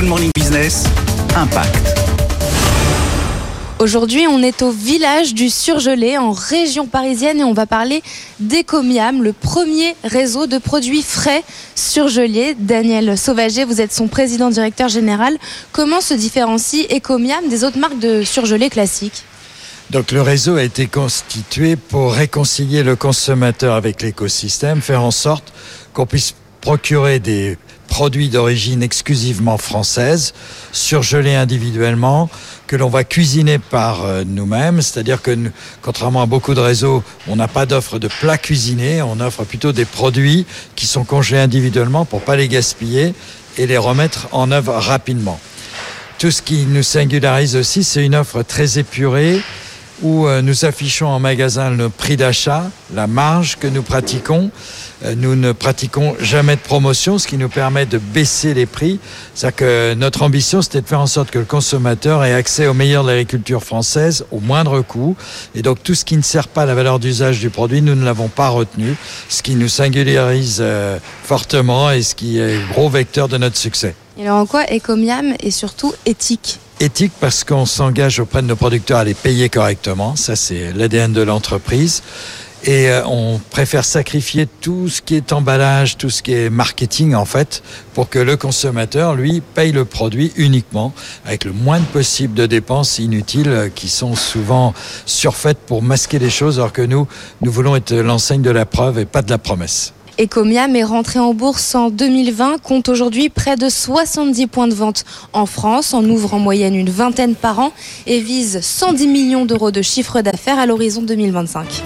Good Morning Business, Impact. Aujourd'hui, on est au village du Surgelé en région parisienne et on va parler d'Ecomiam, le premier réseau de produits frais surgelés. Daniel Sauvager, vous êtes son président directeur général. Comment se différencie Ecomiam des autres marques de surgelés classiques? Donc le réseau a été constitué pour réconcilier le consommateur avec l'écosystème, faire en sorte qu'on puisse procurer des produits d'origine exclusivement française, surgelés individuellement, que l'on va cuisiner par euh, nous-mêmes. C'est-à-dire que, contrairement à beaucoup de réseaux, on n'a pas d'offre de plats cuisinés, on offre plutôt des produits qui sont congelés individuellement pour pas les gaspiller et les remettre en œuvre rapidement. Tout ce qui nous singularise aussi, c'est une offre très épurée, où euh, nous affichons en magasin le prix d'achat, la marge que nous pratiquons. Euh, nous ne pratiquons jamais de promotion, ce qui nous permet de baisser les prix. C'est-à-dire que notre ambition, c'était de faire en sorte que le consommateur ait accès au meilleur de l'agriculture française au moindre coût. Et donc tout ce qui ne sert pas à la valeur d'usage du produit, nous ne l'avons pas retenu, ce qui nous singularise euh, fortement et ce qui est gros vecteur de notre succès. Et alors en quoi Ecomiam est surtout éthique? Éthique parce qu'on s'engage auprès de nos producteurs à les payer correctement, ça c'est l'ADN de l'entreprise. Et euh, on préfère sacrifier tout ce qui est emballage, tout ce qui est marketing en fait, pour que le consommateur, lui, paye le produit uniquement, avec le moins possible de dépenses inutiles euh, qui sont souvent surfaites pour masquer les choses, alors que nous, nous voulons être l'enseigne de la preuve et pas de la promesse. Ecomiam est rentré en bourse en 2020, compte aujourd'hui près de 70 points de vente en France, en ouvre en moyenne une vingtaine par an et vise 110 millions d'euros de chiffre d'affaires à l'horizon 2025.